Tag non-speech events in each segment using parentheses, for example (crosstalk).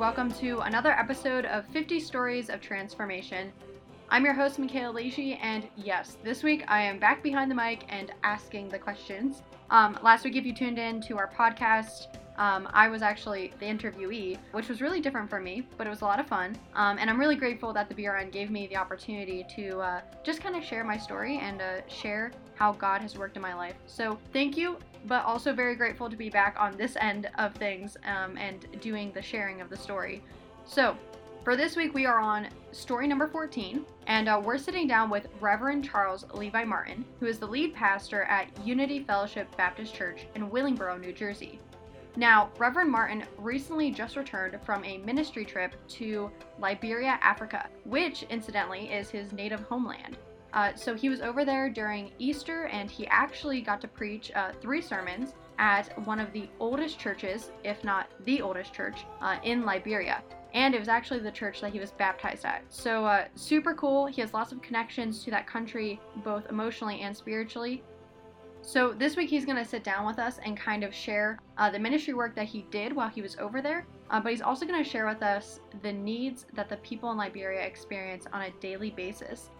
Welcome to another episode of 50 Stories of Transformation. I'm your host, Michaela Leishi, and yes, this week I am back behind the mic and asking the questions. Um, last week, if you tuned in to our podcast, um, I was actually the interviewee, which was really different for me, but it was a lot of fun. Um, and I'm really grateful that the BRN gave me the opportunity to uh, just kind of share my story and uh, share how God has worked in my life. So thank you but also very grateful to be back on this end of things um, and doing the sharing of the story. So, for this week, we are on story number 14, and uh, we're sitting down with Reverend Charles Levi Martin, who is the lead pastor at Unity Fellowship Baptist Church in Willingboro, New Jersey. Now, Reverend Martin recently just returned from a ministry trip to Liberia, Africa, which incidentally is his native homeland. Uh, so he was over there during Easter and he actually got to preach uh, three sermons at one of the oldest churches, if not the oldest church, uh, in Liberia. And it was actually the church that he was baptized at. So, uh, super cool. He has lots of connections to that country, both emotionally and spiritually. So, this week he's going to sit down with us and kind of share uh, the ministry work that he did while he was over there. Uh, but he's also going to share with us the needs that the people in Liberia experience on a daily basis.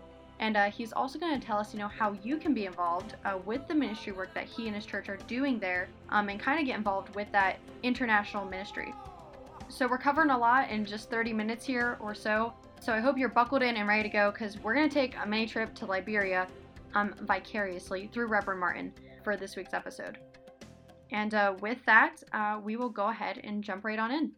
And uh, he's also going to tell us, you know, how you can be involved uh, with the ministry work that he and his church are doing there um, and kind of get involved with that international ministry. So we're covering a lot in just 30 minutes here or so. So I hope you're buckled in and ready to go because we're going to take a mini trip to Liberia um, vicariously through Reverend Martin for this week's episode. And uh, with that, uh, we will go ahead and jump right on in.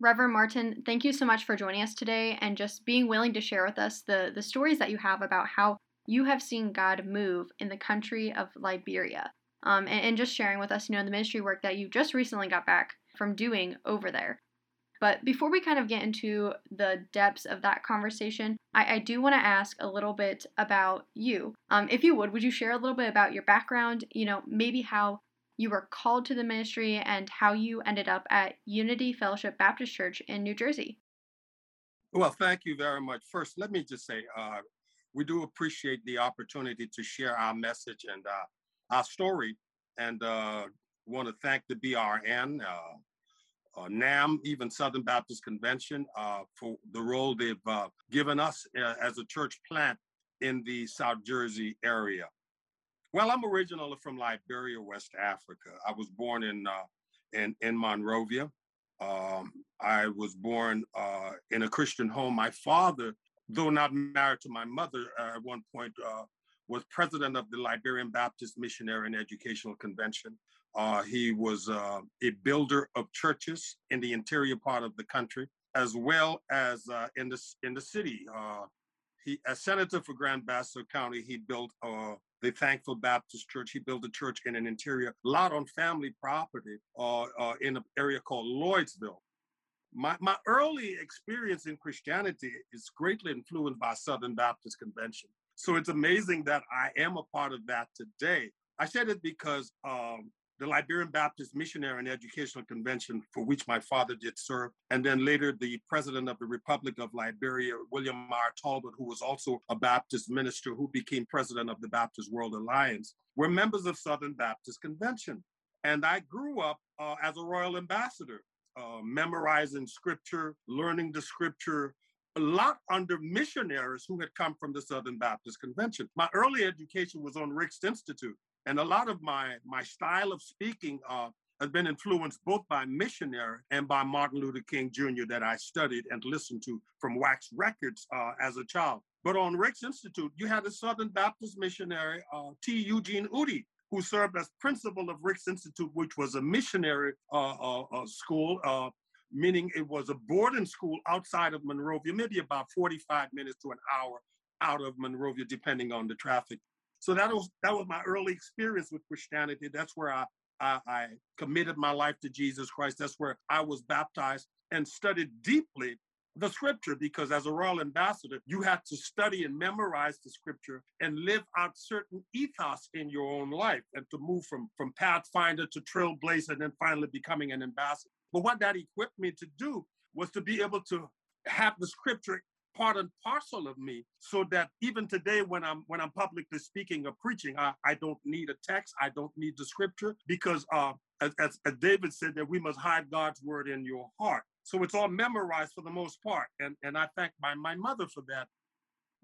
Reverend Martin, thank you so much for joining us today and just being willing to share with us the, the stories that you have about how you have seen God move in the country of Liberia. Um, and, and just sharing with us, you know, the ministry work that you just recently got back from doing over there. But before we kind of get into the depths of that conversation, I, I do want to ask a little bit about you. Um, if you would, would you share a little bit about your background? You know, maybe how you were called to the ministry and how you ended up at Unity Fellowship Baptist Church in New Jersey. Well, thank you very much. First, let me just say uh, we do appreciate the opportunity to share our message and uh, our story, and uh, want to thank the BRN, uh, uh, NAM, even Southern Baptist Convention uh, for the role they've given us as a church plant in the South Jersey area. Well, I'm originally from Liberia, West Africa. I was born in uh, in in Monrovia. Um, I was born uh, in a Christian home. My father, though not married to my mother, uh, at one point uh, was president of the Liberian Baptist Missionary and Educational Convention. Uh, he was uh, a builder of churches in the interior part of the country, as well as in the in the city. he, as senator for Grand Bassa County, he built the Thankful Baptist Church. He built a church in an interior lot on family property uh, uh, in an area called Lloydsville. My, my early experience in Christianity is greatly influenced by Southern Baptist Convention. So it's amazing that I am a part of that today. I said it because um, the Liberian Baptist Missionary and Educational Convention, for which my father did serve, and then later the president of the Republic of Liberia, William R. Tolbert, who was also a Baptist minister who became president of the Baptist World Alliance, were members of Southern Baptist Convention. And I grew up uh, as a royal ambassador, uh, memorizing scripture, learning the scripture, a lot under missionaries who had come from the Southern Baptist Convention. My early education was on Ricks Institute. And a lot of my my style of speaking uh, has been influenced both by missionary and by Martin Luther King Jr. that I studied and listened to from wax records uh, as a child. But on Ricks Institute, you had a Southern Baptist missionary, uh, T. Eugene Udy, who served as principal of Ricks Institute, which was a missionary uh, uh, uh, school, meaning it was a boarding school outside of Monrovia, maybe about 45 minutes to an hour out of Monrovia, depending on the traffic. So that was that was my early experience with Christianity. That's where I, I, I committed my life to Jesus Christ. That's where I was baptized and studied deeply the scripture because as a royal ambassador you had to study and memorize the scripture and live out certain ethos in your own life and to move from from pathfinder to trailblazer and then finally becoming an ambassador but what that equipped me to do was to be able to have the scripture part and parcel of me so that even today when i'm when i'm publicly speaking or preaching i, I don't need a text i don't need the scripture because uh, as, as, David said, that we must hide God's word in your heart. So it's all memorized for the most part. And, and I thank my, my mother for that,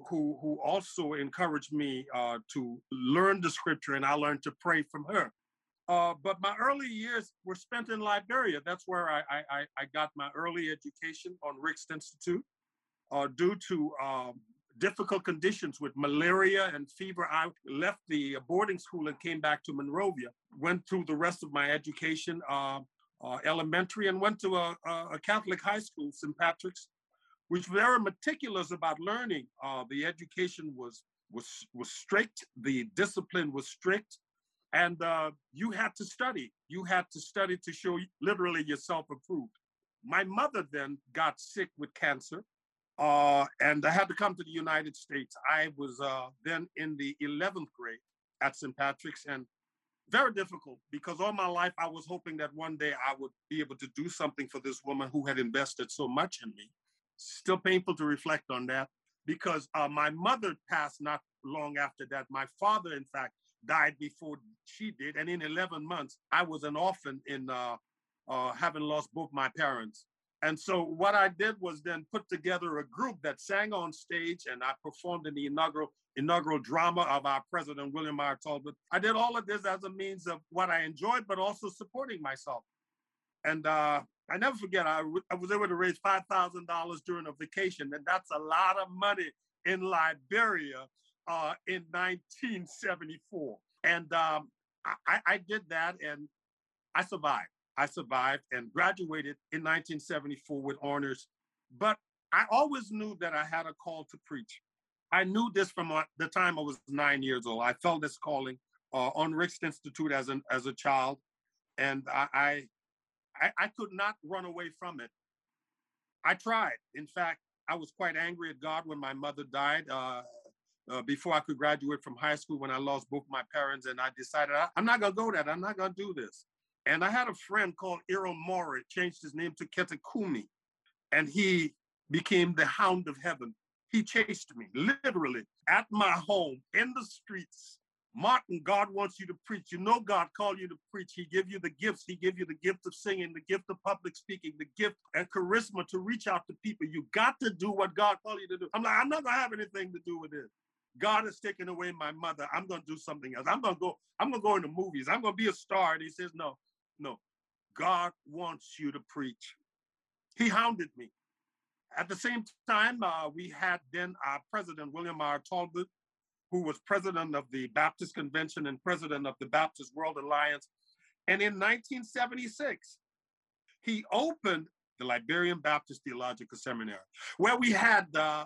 who, who also encouraged me uh, to learn the scripture, and I learned to pray from her. Uh, but my early years were spent in Liberia. That's where I, I, I got my early education on Ricks Institute. Uh, due to um, difficult conditions with malaria and fever, I left the boarding school and came back to Monrovia. Went through the rest of my education, uh, uh elementary, and went to a, a, Catholic high school, St. Patrick's, which very meticulous about learning. Uh, the education was was was strict. The discipline was strict and uh, you had to study. You had to study to show literally yourself approved. My mother then got sick with cancer, uh, and I had to come to the United States. I was uh, then in the 11th grade at St. Patrick's, and very difficult because all my life I was hoping that one day I would be able to do something for this woman who had invested so much in me. Still painful to reflect on that because uh, my mother passed not long after that. My father, in fact, died before she did. And in 11 months, I was an orphan in uh, uh, having lost both my parents. And so what I did was then put together a group that sang on stage and I performed in the inaugural inaugural drama of our president, William R. Tolbert. I did all of this as a means of what I enjoyed, but also supporting myself. And uh, I never forget, I, I was able to raise $5,000 during a vacation, and that's a lot of money in Liberia uh, in 1974. And um, I, I did that and I survived. I survived and graduated in 1974 with honors. But I always knew that I had a call to preach. I knew this from the time I was nine years old. I felt this calling uh, on Ricks Institute as an as a child, and I, I I could not run away from it. I tried. In fact, I was quite angry at God when my mother died. Uh, uh, before I could graduate from high school when I lost both my parents. And I decided I, am not to go that. I'm not to do this. And I had a friend called Iro Mori, changed his name to Ketakumi, and he became the hound of heaven. He chased me literally at my home in the streets. Martin, God wants you to preach. You know God called you to preach. He give you the gifts. He give you the gift of singing, the gift of public speaking, the gift and charisma to reach out to people. You got to do what God called you to do. I'm like, I'm not gonna have anything to do with this. God has taken away my mother. I'm going to do something else. I'm to go, I'm going to go into movies. I'm going to be a star. And he says, no, no. God wants you to preach. He hounded me. At the same time, uh, we had then our president, William R. Tolbert, who was president of the Baptist Convention and president of the Baptist World Alliance. And in 1976, he opened the Liberian Baptist Theological Seminary, where we had uh,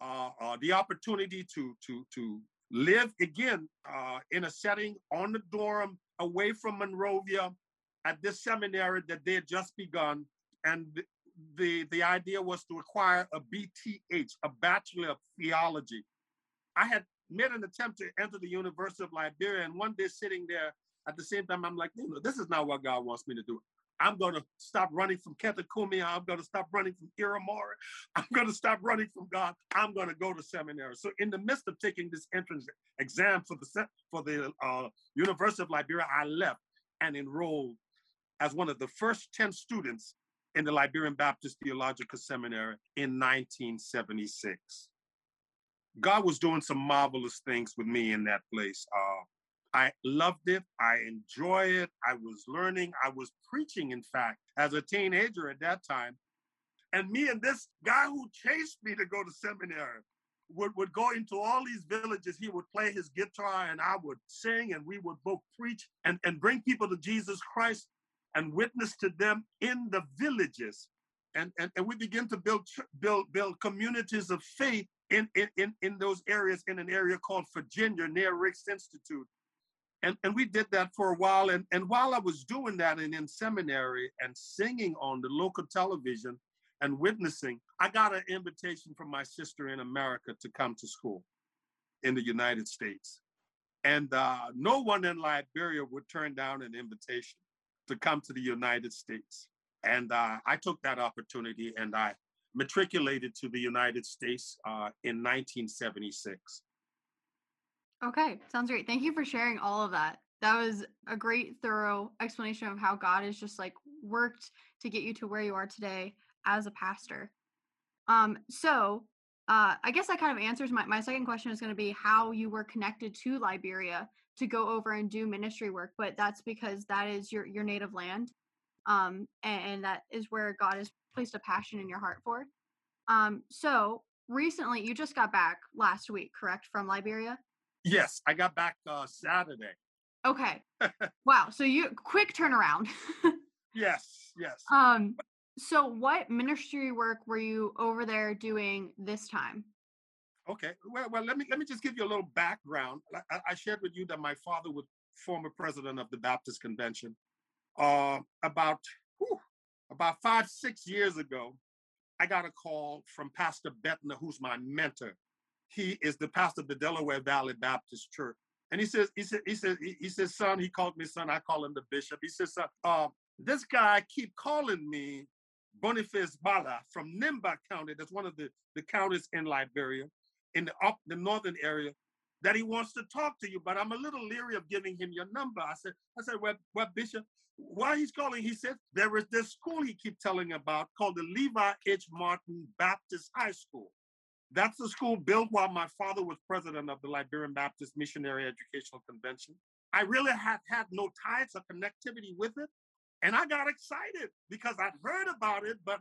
uh, uh, the opportunity to to to live again uh, in a setting on the dorm away from Monrovia at this seminary that they had just begun, and the, the idea was to acquire a BTH, a Bachelor of Theology. I had made an attempt to enter the University of Liberia, and one day sitting there at the same time, I'm like, you know, this is not what God wants me to do. I'm going to stop running from Ketakumi. I'm going to stop running from Iro I'm going to stop running from God. I'm going to go to seminary. So in the midst of taking this entrance exam for the for the uh, University of Liberia, I left and enrolled as one of the first 10 students in the Liberian Baptist Theological Seminary in 1976. God was doing some marvelous things with me in that place. Uh, I loved it. I enjoy it. I was learning. I was preaching, in fact, as a teenager at that time. And me and this guy who chased me to go to seminary would, would go into all these villages. He would play his guitar and I would sing and we would both preach and, and bring people to Jesus Christ and witness to them in the villages. And, and, and we begin to build build build communities of faith in, in, in those areas in an area called Virginia near Ricks Institute. And, and we did that for a while. And, and while I was doing that and in seminary and singing on the local television and witnessing, I got an invitation from my sister in America to come to school in the United States. And uh, no one in Liberia would turn down an invitation to come to the United States. And uh, I took that opportunity and I matriculated to the United States uh, in 1976. Okay, sounds great. Thank you for sharing all of that. That was a great, thorough explanation of how God has just like worked to get you to where you are today as a pastor. Um, so uh, I guess that kind of answers my, my second question is going to be how you were connected to Liberia to go over and do ministry work, but that's because that is your, your native land. Um, and, and that is where God has placed a passion in your heart for. Um, so recently you just got back last week, correct, from Liberia? Yes, I got back uh, Saturday. Okay. (laughs) wow. So you quick turnaround. (laughs) yes, yes. Um so what ministry work were you over there doing this time? Okay. Well, well, let me let me just give you a little background. I, I shared with you that my father was former president of the Baptist Convention. Uh, about whew, about five six years ago, I got a call from Pastor Bettner, who's my mentor. He is the pastor of the Delaware Valley Baptist Church. And he says, he said, he said, he says, son, he called me son. I call him the bishop. He says, son, uh, this guy keep calling me Boniface Bala from Nimba County. That's one of the, the counties in Liberia, in the up the northern area, that he wants to talk to you. But I'm a little leery of giving him your number. I said, I said, well, well Bishop, why he's calling? He said there is this school he keep telling about called the Levi H. Martin Baptist High School. That's the school built while my father was president of the Liberian Baptist Missionary Educational Convention. I really had had no ties or connectivity with it. And I got excited because I'd heard about it, but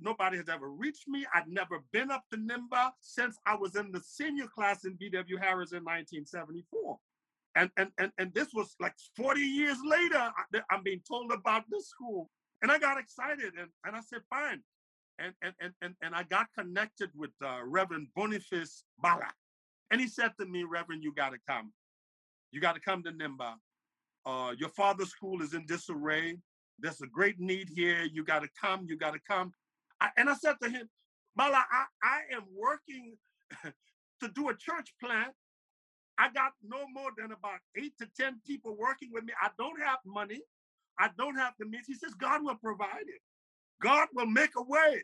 nobody has ever reached me. I'd never been up to Nimba since I was in the senior class in B.W. Harris in 1974. And, and, and, and this was like 40 years later, I'm being told about this school. And I got excited and, and I said, fine. And, and, and, and, and I got connected with uh, Reverend Boniface Bala. And he said to me, Reverend, you got to come. You got to come to Nimba. Uh, your father's school is in disarray. There's a great need here. You got to come. You got to come. I, and I said to him, Bala, I, I am working (laughs) to do a church plant. I got no more than about eight to 10 people working with me. I don't have money. I don't have the means. He says, God will provide it. God will make a way.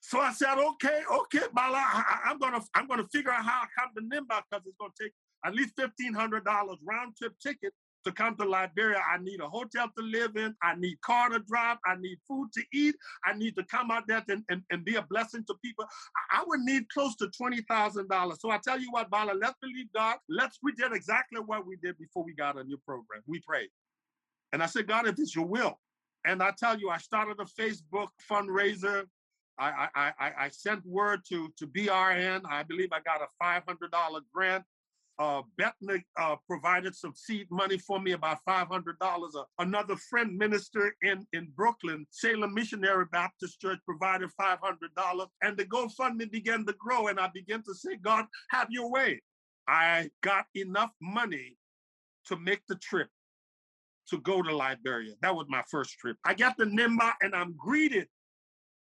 So I said, okay, okay, Bala, I, am gonna I'm gonna figure out how I come to Nimba because it's gonna take at least fifteen hundred dollars round trip ticket to come to Liberia. I need a hotel to live in. I need car to drive. I need food to eat. I need to come out there and, and, and be a blessing to people. I, I would need close to $20,000. So I tell you what, Bala, let's believe God. Let's, we did exactly what we did before we got a new program. We prayed. And I said, God, if it's your will, and I tell you, I started a Facebook fundraiser. I, I, I, I sent word to, to BRN. I believe I got a $500 grant. Uh, Bettner uh, provided some seed money for me, about $500. Uh, another friend minister in, in Brooklyn, Salem Missionary Baptist Church, provided $500. And the GoFundMe began to grow. And I began to say, God, have your way. I got enough money to make the trip to go to Liberia. That was my first trip. I got to Nimba and I'm greeted.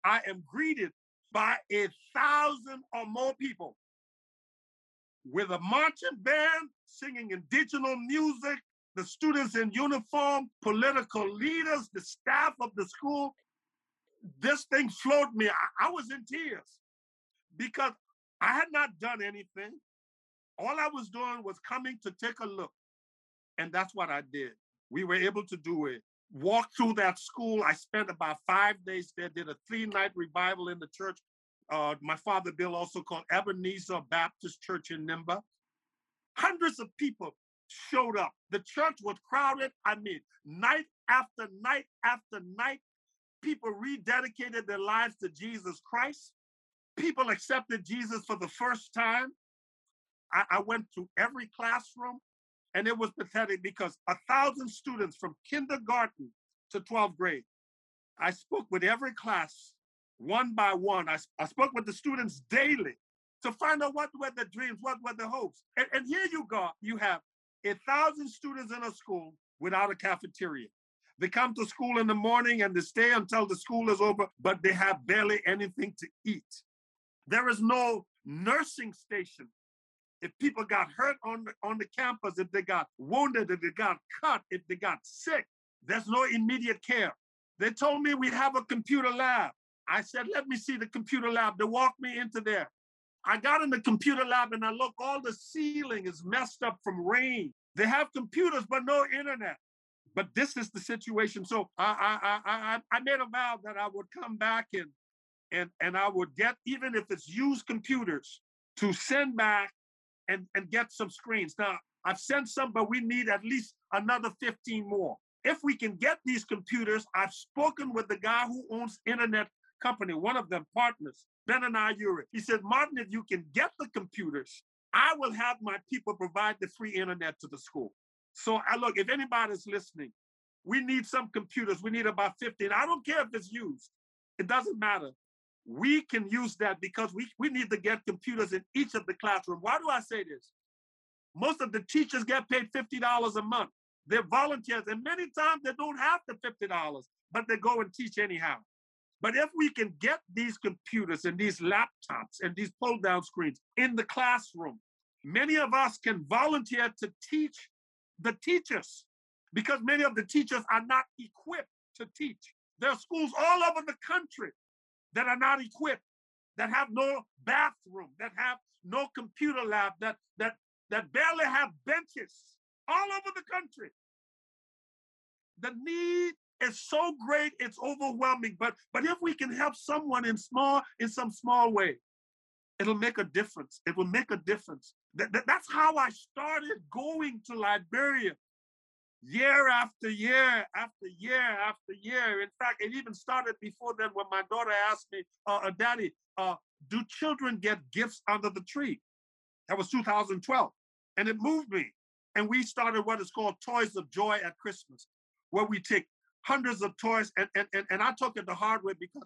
I am greeted by a thousand or more people with a marching band singing indigenous music, the students in uniform, political leaders, the staff of the school. This thing floored me. I, I was in tears because I had not done anything. All I was doing was coming to take a look. And that's what I did we were able to do it. Walk through that school. I spent about five days there, did a three night revival in the church. Uh, my father Bill also called Ebenezer Baptist Church in Nimba. Hundreds of people showed up. The church was crowded. I mean, night after night after night, people rededicated their lives to Jesus Christ. People accepted Jesus for the first time. I, I went to every classroom. And it was pathetic because a thousand students from kindergarten to 12th grade, I spoke with every class one by one. I, I spoke with the students daily to find out what were the dreams, what were the hopes. And, and here you go, you have a thousand students in a school without a cafeteria. They come to school in the morning and they stay until the school is over, but they have barely anything to eat. There is no nursing station if people got hurt on the, on the campus, if they got wounded, if they got cut, if they got sick, there's no immediate care. They told me we have a computer lab. I said, let me see the computer lab. They walked me into there. I got in the computer lab and I look, all the ceiling is messed up from rain. They have computers, but no internet. But this is the situation. So I, I, I, I made a vow that I would come back and, and, and I would get, even if it's used computers, to send back and, and get some screens. Now, I've sent some, but we need at least another 15 more. If we can get these computers, I've spoken with the guy who owns internet company, one of them partners, Ben and I, He said, Martin, if you can get the computers, I will have my people provide the free internet to the school. So I look, if anybody's listening, we need some computers. We need about 15. I don't care if it's used. It doesn't matter. We can use that because we, we need to get computers in each of the classrooms. Why do I say this? Most of the teachers get paid $50 a month. They're volunteers, and many times they don't have the $50, but they go and teach anyhow. But if we can get these computers and these laptops and these pull down screens in the classroom, many of us can volunteer to teach the teachers because many of the teachers are not equipped to teach. There are schools all over the country that are not equipped, that have no bathroom, that have no computer lab, that that that barely have benches all over the country. The need is so great, it's overwhelming. But but if we can help someone in small, in some small way, it'll make a difference. It will make a difference. That, that, that's how I started going to Liberia year after year after year after year. In fact, it even started before then when my daughter asked me, uh, uh Daddy, uh, do children get gifts under the tree? That was 2012. And it moved me. And we started what is called Toys of Joy at Christmas, where we take hundreds of toys. And, and, and, and I took it the hard way because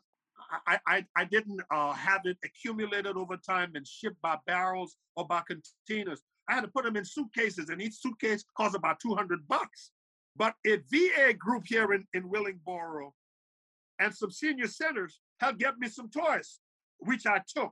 I, I, I didn't uh, have it accumulated over time and shipped by barrels or by containers. I had to put them in suitcases, and each suitcase cost about 200 bucks. But a VA group here in, in Willingboro and some senior centers helped get me some toys, which I took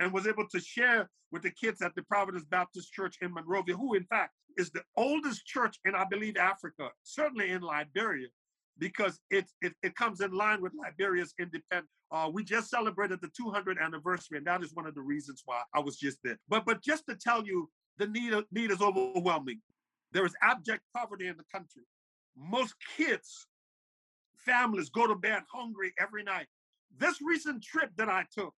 and was able to share with the kids at the Providence Baptist Church in Monrovia, who, in fact, is the oldest church in, I believe, Africa, certainly in Liberia, because it, it, it comes in line with Liberia's independence. Uh, we just celebrated the 200th anniversary, and that is one of the reasons why I was just there. But but just to tell you, the need, need is overwhelming. There is abject poverty in the country. Most kids, families go to bed hungry every night. This recent trip that I took,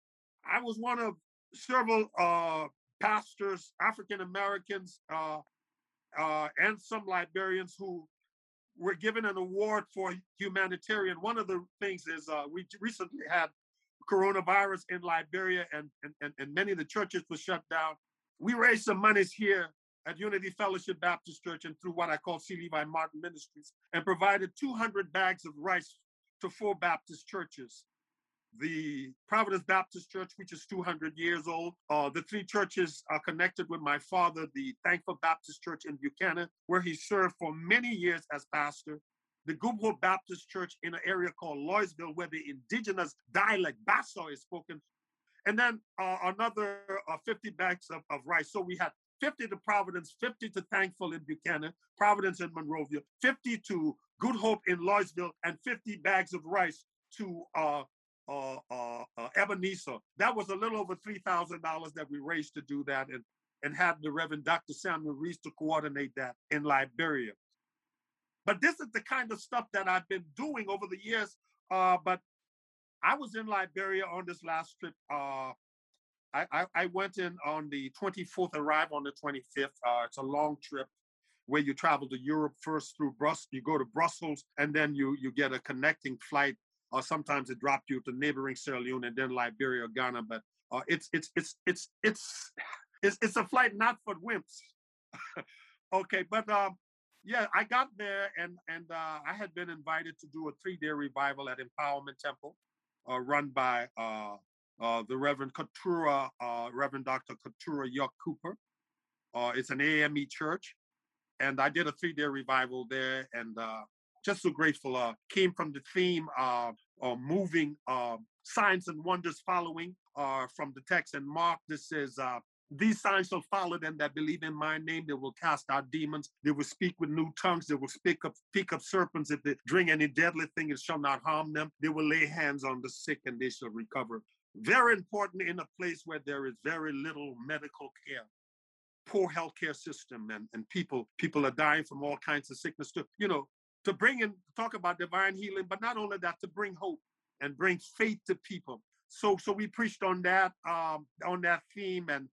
I was one of several uh, pastors, African Americans, uh, uh, and some Liberians who were given an award for humanitarian. One of the things is uh, we recently had coronavirus in Liberia and, and, and many of the churches were shut down. We raised some monies here at Unity Fellowship Baptist Church and through what I call C. Levi Martin Ministries and provided 200 bags of rice to four Baptist churches the Providence Baptist Church, which is 200 years old. Uh, the three churches are connected with my father, the Thankful Baptist Church in Buchanan, where he served for many years as pastor. The Good Hope Baptist Church in an area called Loysville, where the indigenous dialect Bassa is spoken. And then uh, another uh, 50 bags of, of rice. So we had 50 to Providence, 50 to Thankful in Buchanan, Providence in Monrovia, 50 to Good Hope in Loysville, and 50 bags of rice to uh, uh, uh, uh, Ebenezer. That was a little over $3,000 that we raised to do that and, and had the Reverend Dr. Samuel Reese to coordinate that in Liberia. But this is the kind of stuff that I've been doing over the years. Uh, but I was in Liberia on this last trip. Uh, I, I, I, went in on the 24th, arrived on the 25th. Uh, it's a long trip where you travel to Europe first through Brussels. You go to Brussels and then you you get a connecting flight or sometimes it dropped you to neighboring Sierra Leone and then Liberia or Ghana. But uh, it's it's it's it's it's it's it's a flight not for wimps. (laughs) okay, but um, yeah, I got there and and uh, I had been invited to do a three day revival at Empowerment Temple, uh, run by uh, uh, the Reverend Katura, uh, Reverend Dr. Katura York Cooper. Uh, it's an AME church, and I did a three day revival there, and uh, just so grateful. Uh, came from the theme of uh, moving uh, signs and wonders following uh, from the text. And Mark, this says, uh, these signs shall follow them that believe in my name. They will cast out demons. They will speak with new tongues. They will speak up, pick up serpents. If they drink any deadly thing, it shall not harm them. They will lay hands on the sick and they shall recover. Very important in a place where there is very little medical care. poor healthcare system and, and people people are dying from all kinds of sickness to you know to bring in talk about divine healing but not only that to bring hope and bring faith to people. So so we preached on that um on that theme and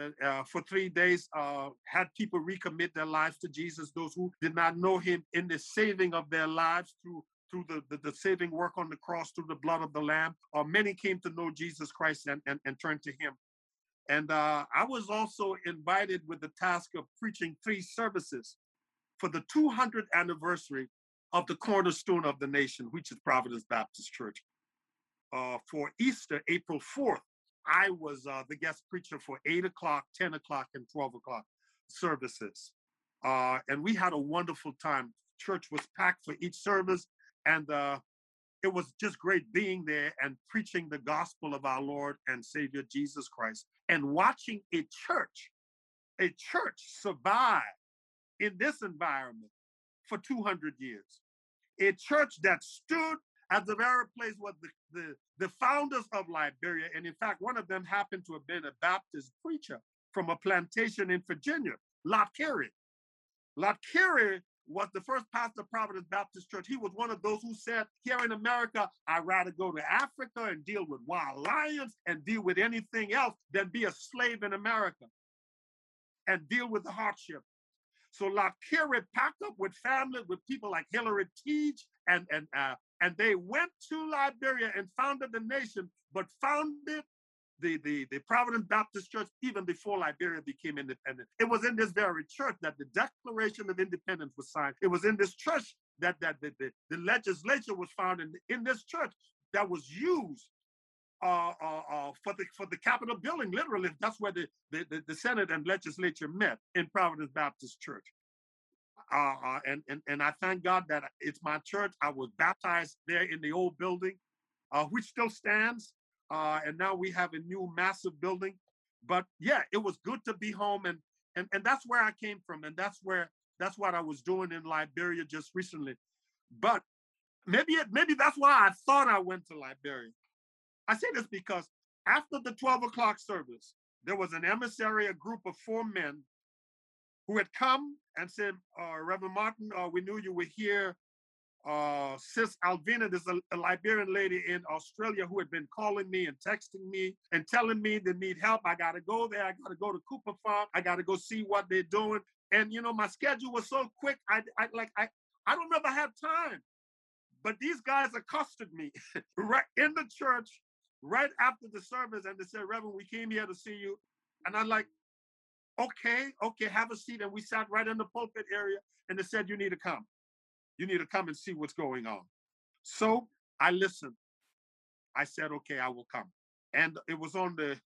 uh, uh, for three days uh, had people recommit their lives to jesus. Those who did not know him in the saving of their lives through through the, the, the saving work on the cross through the blood of the lamb uh, many came to know jesus christ and, and, and turned to him. And uh, I was also invited with the task of preaching three services for the 200th anniversary of the cornerstone of the nation, which is Providence Baptist Church. Uh, for Easter, April 4th, I was uh, the guest preacher for 8 o'clock, 10 o'clock, and 12 o'clock services. Uh, and we had a wonderful time. Church was packed for each service, and uh, it was just great being there and preaching the gospel of our Lord and Savior Jesus Christ and watching a church, a church survive in this environment for 200 years. A church that stood at the very place where the, the, the founders of Liberia, and in fact, one of them happened to have been a Baptist preacher from a plantation in Virginia, Lot Carey. Lot Carey was the first pastor of Providence Baptist Church. He was one of those who said, here in America, I'd rather go to Africa and deal with wild lions and deal with anything else than be a slave in America and deal with the hardship. So Lot Carey packed up with family, with people like Hilary Teage, and and uh, and they went to Liberia and founded the nation, but founded the, the, the Providence Baptist Church even before Liberia became independent. It was in this very church that the Declaration of Independence was signed. It was in this church that, that the, the, the legislature was found in, in this church that was used uh, uh, uh, for the for the Capitol building. Literally, that's where the, the, the, Senate and legislature met in Providence Baptist Church. Uh, uh, and, and and I thank God that it's my church. I was baptized there in the old building, which still stands. And now we have a new massive building. But yeah, it was good to be home, and and and that's where I came from, and that's where that's what I was doing in Liberia just recently. But maybe it, maybe that's why I thought I went to Liberia. I say this because after the 12 o'clock service, there was an emissary, a group of four men who had come and said, uh, Reverend Martin, uh, we knew you were here uh, Sis Alvina, there's a, a, Liberian lady in Australia who had been calling me and texting me and telling me they need help. I got to go there. I got to go to Cooper Farm. I got to go see what they're doing. And you know, my schedule was so quick. I, I like I, I don't ever have time. But these guys accosted me (laughs) right in the church right after the service, and they said, Reverend, we came here to see you. And I'm like, okay, okay, have a seat. And we sat right in the pulpit area, and they said, you need to come. You need to come and see what's going on. So I listened. I said, okay, I will come. And it was on the,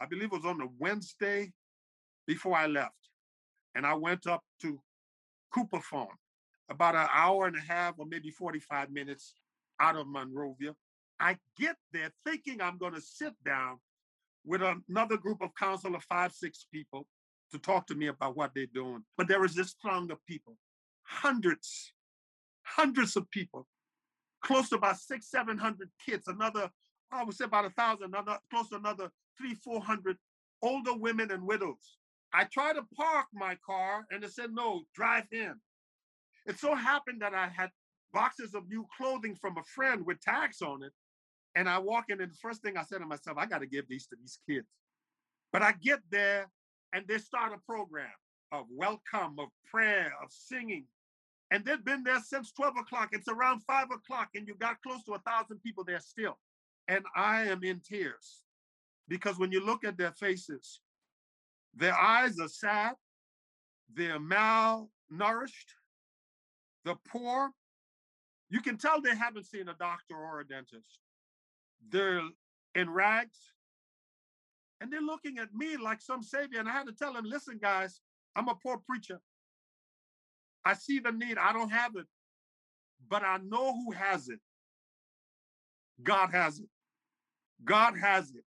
I believe it was on the Wednesday before I left. And I went up to Cooper Farm, about an hour and a half or maybe 45 minutes out of Monrovia. I get there thinking I'm going to sit down with another group of council of five, six people to talk to me about what they're doing. But there was this throng of people, hundreds hundreds of people, close to about six, 700 kids, another, I would say about a thousand, another, close to another three, 400 older women and widows. I tried to park my car and they said, no, drive in. It so happened that I had boxes of new clothing from a friend with tags on it. And I walk in, and the first thing I said to myself, I got to give these to these kids. But I get there, and they start a program of welcome, of prayer, of singing, and they've been there since 12 o'clock. It's around five o'clock, and you got close to a thousand people there still. And I am in tears because when you look at their faces, their eyes are sad, they're malnourished, the poor. You can tell they haven't seen a doctor or a dentist. They're in rags, and they're looking at me like some savior. And I had to tell them, listen, guys, I'm a poor preacher. I see the need. I don't have it, but I know who has it. God has it. God has it.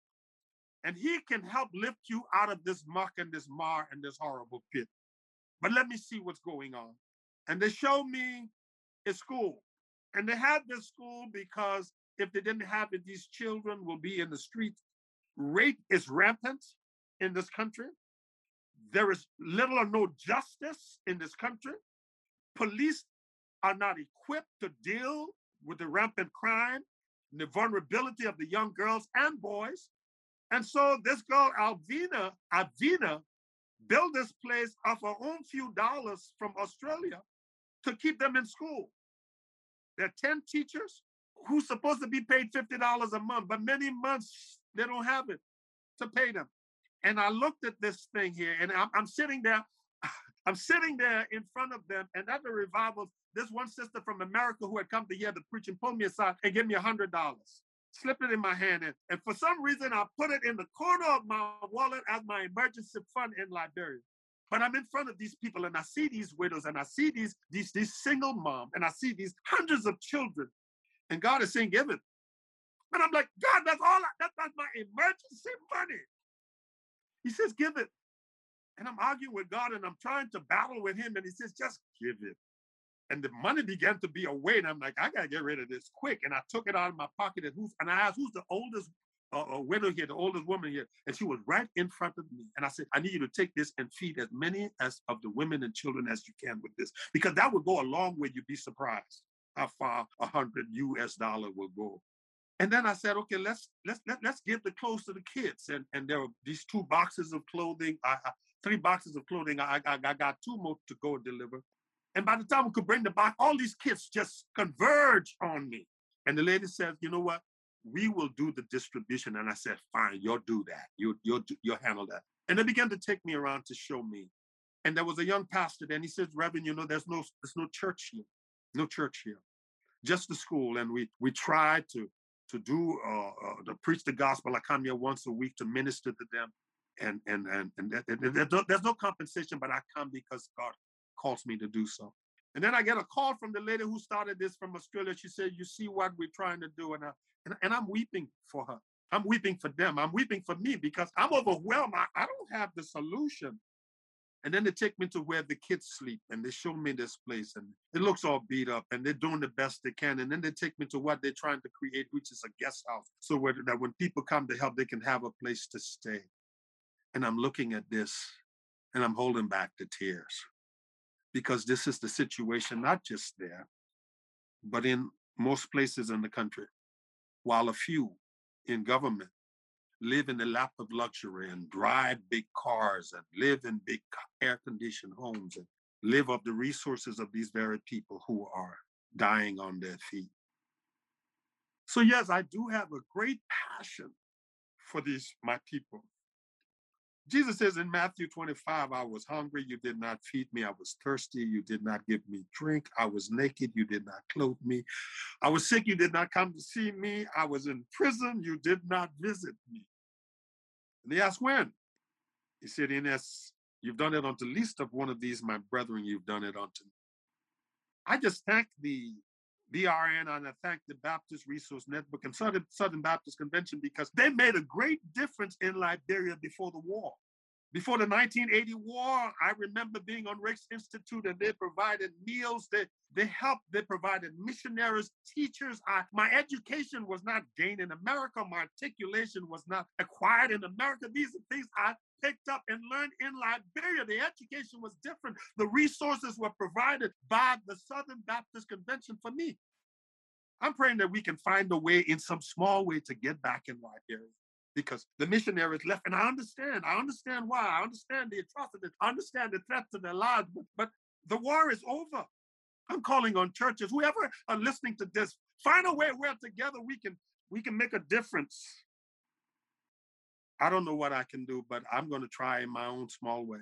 And he can help lift you out of this muck and this mar and this horrible pit. But let me see what's going on. And they showed me a school. And they had this school because if they didn't have it, these children will be in the streets. Rape is rampant in this country. There is little or no justice in this country. Police are not equipped to deal with the rampant crime, the vulnerability of the young girls and boys. And so this girl, Alvina, Alvina, built this place off her own few dollars from Australia to keep them in school. There are 10 teachers who's supposed to be paid $50 a month, but many months they don't have it to pay them. And I looked at this thing here, and I'm, I'm sitting there, (sighs) I'm sitting there in front of them, and at the revival, this one sister from America who had come to hear the preaching pulled me aside and gave me a hundred dollars. Slipped it in my hand, and, and for some reason, I put it in the corner of my wallet as my emergency fund in Liberia. But I'm in front of these people and I see these widows and I see these, these, these single moms and I see these hundreds of children. And God is saying, give it. And I'm like, God, that's all, I, that, that's my emergency money. He says, give it. And I'm arguing with God and I'm trying to battle with him. And he says, just give it. And the money began to be a weight. I'm like, I gotta get rid of this quick. And I took it out of my pocket and who's and I asked, who's the oldest uh, widow here, the oldest woman here? And she was right in front of me. And I said, I need you to take this and feed as many as of the women and children as you can with this. Because that would go a long way. You'd be surprised how far a hundred US dollar will go. And then I said, okay, let's let's let, let's give the clothes to the kids. And and there were these two boxes of clothing, I, I, three boxes of clothing. I, I, I got two more to go and deliver. And by the time we could bring the box, all these kids just converged on me. And the lady said, you know what? We will do the distribution. And I said, fine, you'll do that. You, you'll, you'll handle that. And they began to take me around to show me. And there was a young pastor there, and he says, Reverend, you know, there's no, there's no church here, no church here, just the school. And we we tried to to do uh, uh, to preach the gospel. I come here once a week to minister to them, and and and and there's no compensation, but I come because God calls me to do so. And then I get a call from the lady who started this from Australia. She said, "You see what we're trying to do," and I, and, and I'm weeping for her. I'm weeping for them. I'm weeping for me because I'm overwhelmed. I, I don't have the solution. And then they take me to where the kids sleep and they show me this place and it looks all beat up and they're doing the best they can. And then they take me to what they're trying to create, which is a guest house. So where, that when people come to help, they can have a place to stay. And I'm looking at this and I'm holding back the tears because this is the situation, not just there, but in most places in the country. While a few in government live in the lap of luxury and drive big cars and live in big air conditioned homes and live off the resources of these very people who are dying on their feet. So, yes, I do have a great passion for these, my people. Jesus says in Matthew 25, I was hungry, you did not feed me. I was thirsty, you did not give me drink. I was naked, you did not clothe me. I was sick, you did not come to see me. I was in prison, you did not visit me. And they asked, When? He said, Ines, you've done it unto least of one of these, my brethren, you've done it unto me. I just thank the BRN and I thank the Baptist Resource Network and Southern, Southern Baptist Convention because they made a great difference in Liberia before the war. Before the 1980 war, I remember being on Ricks Institute and they provided meals, they, they helped, they provided missionaries, teachers. I, my education was not gained in America, my articulation was not acquired in America. These are things I picked up and learned in Liberia. The education was different. The resources were provided by the Southern Baptist Convention for me. I'm praying that we can find a way in some small way to get back in Liberia because the missionaries left. And I understand. I understand why. I understand the atrocities. I understand the threat to their lives. But, but the war is over. I'm calling on churches, whoever are listening to this, find a way where together we can we can make a difference. I don't know what I can do, but I'm going to try in my own small way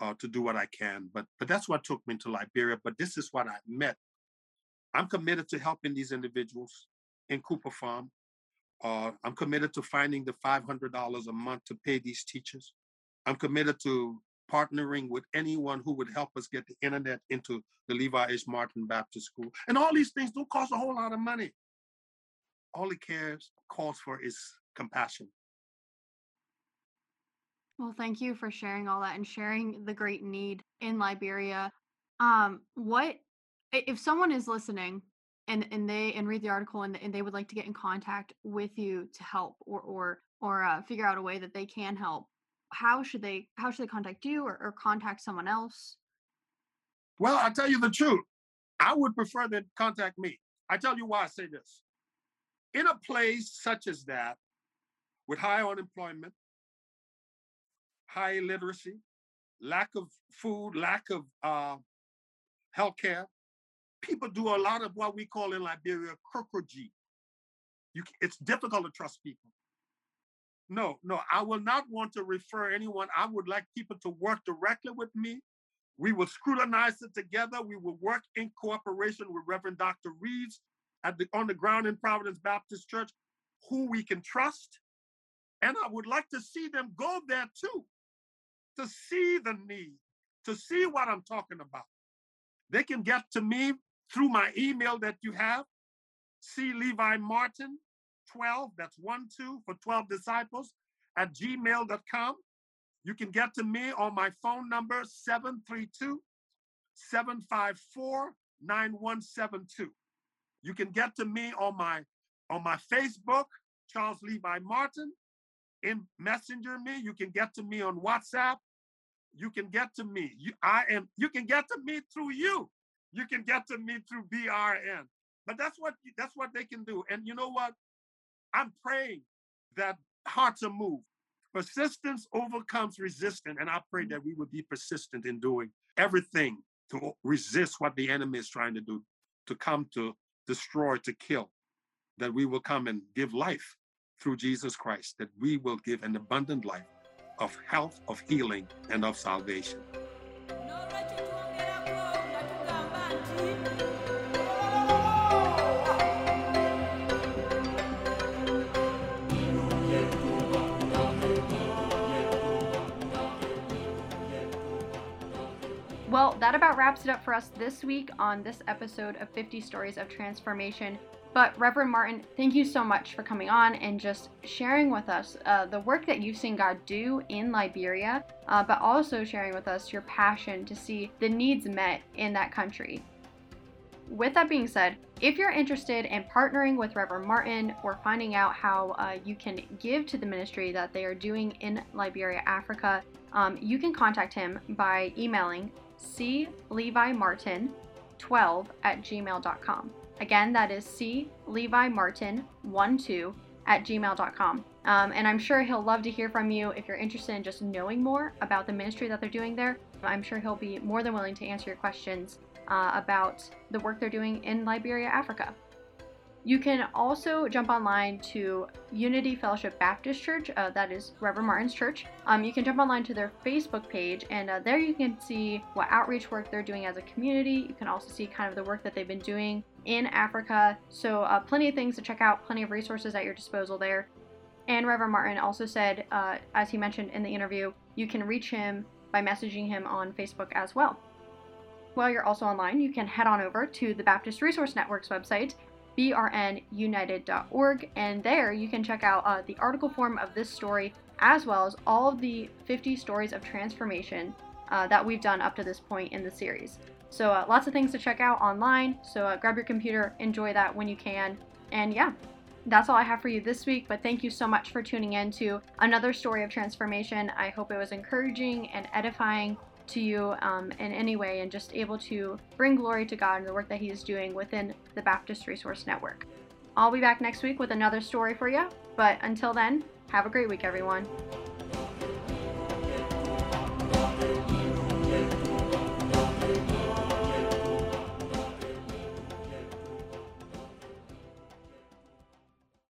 uh, to do what I can. But but that's what took me to Liberia. But this is what I met. I'm committed to helping these individuals in Cooper Farm. Uh, I'm committed to finding the $500 a month to pay these teachers. I'm committed to partnering with anyone who would help us get the internet into the Levi H. Martin Baptist School. And all these things don't cost a whole lot of money. All it cares calls for is compassion. Well, thank you for sharing all that and sharing the great need in Liberia. Um, what if someone is listening and and they and read the article and, and they would like to get in contact with you to help or or or uh, figure out a way that they can help how should they how should they contact you or, or contact someone else? Well, I'll tell you the truth. I would prefer them contact me. I tell you why I say this. In a place such as that, with high unemployment, high illiteracy, lack of food, lack of uh, health care, people do a lot of what we call in Liberia. You, it's difficult to trust people. No, no, I will not want to refer anyone. I would like people to work directly with me. We will scrutinize it together. We will work in cooperation with Reverend Dr. Reeves at the on the ground in Providence Baptist Church, who we can trust. And I would like to see them go there too, to see the need, to see what I'm talking about. They can get to me through my email that you have, C. Levi Martin 12, that's one, two for 12 disciples at gmail.com. You can get to me on my phone number 732 754 9172. You can get to me on my on my Facebook, Charles Levi Martin. In Messenger me, you can get to me on WhatsApp. You can get to me. You, I am. You can get to me through you. You can get to me through BRN. But that's what that's what they can do. And you know what? I'm praying that hearts are moved. Persistence overcomes resistance. And I pray mm-hmm. that we would be persistent in doing everything to resist what the enemy is trying to do, to come to destroy, to kill. That we will come and give life through Jesus Christ, that we will give an abundant life of health, of healing, and of salvation. Well, that about wraps it up for us this week on this episode of 50 Stories of Transformation. But, Reverend Martin, thank you so much for coming on and just sharing with us uh, the work that you've seen God do in Liberia, uh, but also sharing with us your passion to see the needs met in that country. With that being said, if you're interested in partnering with Reverend Martin or finding out how uh, you can give to the ministry that they are doing in Liberia, Africa, um, you can contact him by emailing C. Levi Martin 12 at gmail.com. Again, that is C. Levi Martin 12 at gmail.com. Um, and I'm sure he'll love to hear from you if you're interested in just knowing more about the ministry that they're doing there. I'm sure he'll be more than willing to answer your questions uh, about the work they're doing in Liberia, Africa. You can also jump online to Unity Fellowship Baptist Church, uh, that is Reverend Martin's church. Um, you can jump online to their Facebook page, and uh, there you can see what outreach work they're doing as a community. You can also see kind of the work that they've been doing in Africa. So, uh, plenty of things to check out, plenty of resources at your disposal there. And Reverend Martin also said, uh, as he mentioned in the interview, you can reach him by messaging him on Facebook as well. While you're also online, you can head on over to the Baptist Resource Network's website brnunited.org, and there you can check out uh, the article form of this story as well as all of the 50 stories of transformation uh, that we've done up to this point in the series. So, uh, lots of things to check out online. So, uh, grab your computer, enjoy that when you can. And yeah, that's all I have for you this week. But thank you so much for tuning in to another story of transformation. I hope it was encouraging and edifying to you um, in any way and just able to bring glory to God and the work that He is doing within the Baptist Resource Network. I'll be back next week with another story for you, but until then, have a great week, everyone.